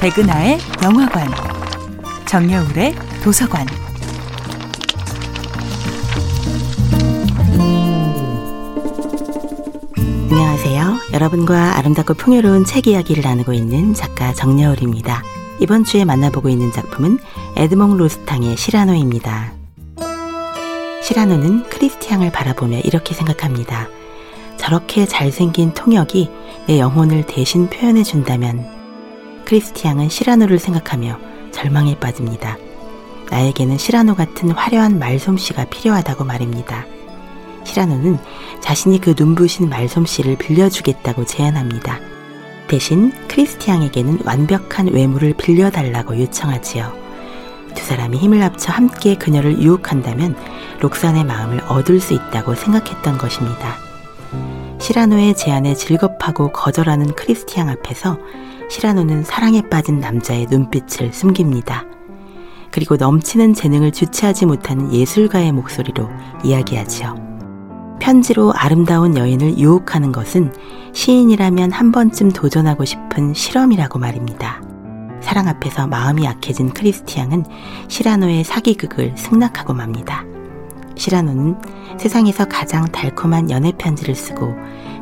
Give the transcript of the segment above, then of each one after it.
백은하의 영화관, 정여울의 도서관. 안녕하세요. 여러분과 아름답고 풍요로운 책 이야기를 나누고 있는 작가 정여울입니다. 이번 주에 만나보고 있는 작품은 에드몽 로스탕의 시라노입니다. 시라노는 크리스티앙을 바라보며 이렇게 생각합니다. 저렇게 잘생긴 통역이 내 영혼을 대신 표현해 준다면 크리스티앙은 시라노를 생각하며 절망에 빠집니다. 나에게는 시라노 같은 화려한 말솜씨가 필요하다고 말입니다. 시라노는 자신이 그 눈부신 말솜씨를 빌려주겠다고 제안합니다. 대신 크리스티앙에게는 완벽한 외모를 빌려달라고 요청하지요. 두 사람이 힘을 합쳐 함께 그녀를 유혹한다면 록산의 마음을 얻을 수 있다고 생각했던 것입니다. 시라노의 제안에 즐겁하고 거절하는 크리스티앙 앞에서 시라노는 사랑에 빠진 남자의 눈빛을 숨깁니다. 그리고 넘치는 재능을 주체하지 못하는 예술가의 목소리로 이야기하지요. 편지로 아름다운 여인을 유혹하는 것은 시인이라면 한 번쯤 도전하고 싶은 실험이라고 말입니다. 사랑 앞에서 마음이 약해진 크리스티앙은 시라노의 사기극을 승낙하고 맙니다. 시라노는 세상에서 가장 달콤한 연애 편지를 쓰고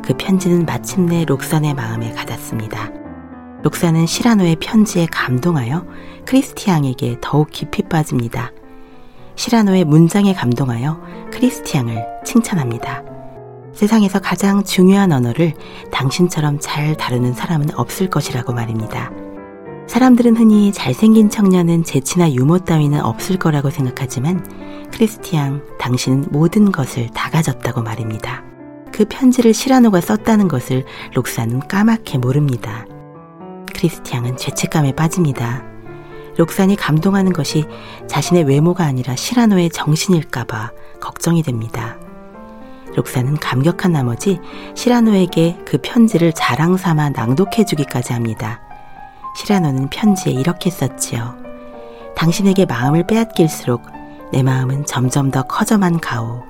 그 편지는 마침내 록산의 마음에 가닿습니다. 록산은 시라노의 편지에 감동하여 크리스티앙에게 더욱 깊이 빠집니다. 시라노의 문장에 감동하여 크리스티앙을 칭찬합니다. 세상에서 가장 중요한 언어를 당신처럼 잘 다루는 사람은 없을 것이라고 말입니다. 사람들은 흔히 잘생긴 청년은 재치나 유머 따위는 없을 거라고 생각하지만 크리스티앙, 당신은 모든 것을 다 가졌다고 말입니다. 그 편지를 시라노가 썼다는 것을 록사는 까맣게 모릅니다. 크리스티앙은 죄책감에 빠집니다. 록산이 감동하는 것이 자신의 외모가 아니라 시라노의 정신일까봐 걱정이 됩니다. 록산은 감격한 나머지 시라노에게 그 편지를 자랑 삼아 낭독해주기까지 합니다. 시라노는 편지에 이렇게 썼지요. 당신에게 마음을 빼앗길수록 내 마음은 점점 더 커져만 가오.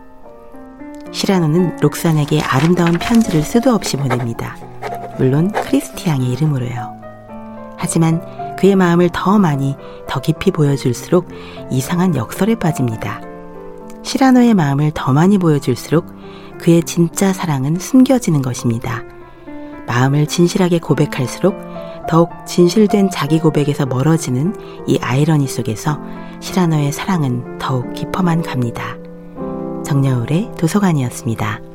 시라노는 록산에게 아름다운 편지를 수도 없이 보냅니다. 물론 크리스티앙의 이름으로요. 하지만 그의 마음을 더 많이, 더 깊이 보여줄수록 이상한 역설에 빠집니다. 시라노의 마음을 더 많이 보여줄수록 그의 진짜 사랑은 숨겨지는 것입니다. 마음을 진실하게 고백할수록 더욱 진실된 자기 고백에서 멀어지는 이 아이러니 속에서 시라노의 사랑은 더욱 깊어만 갑니다. 정여울의 도서관이었습니다.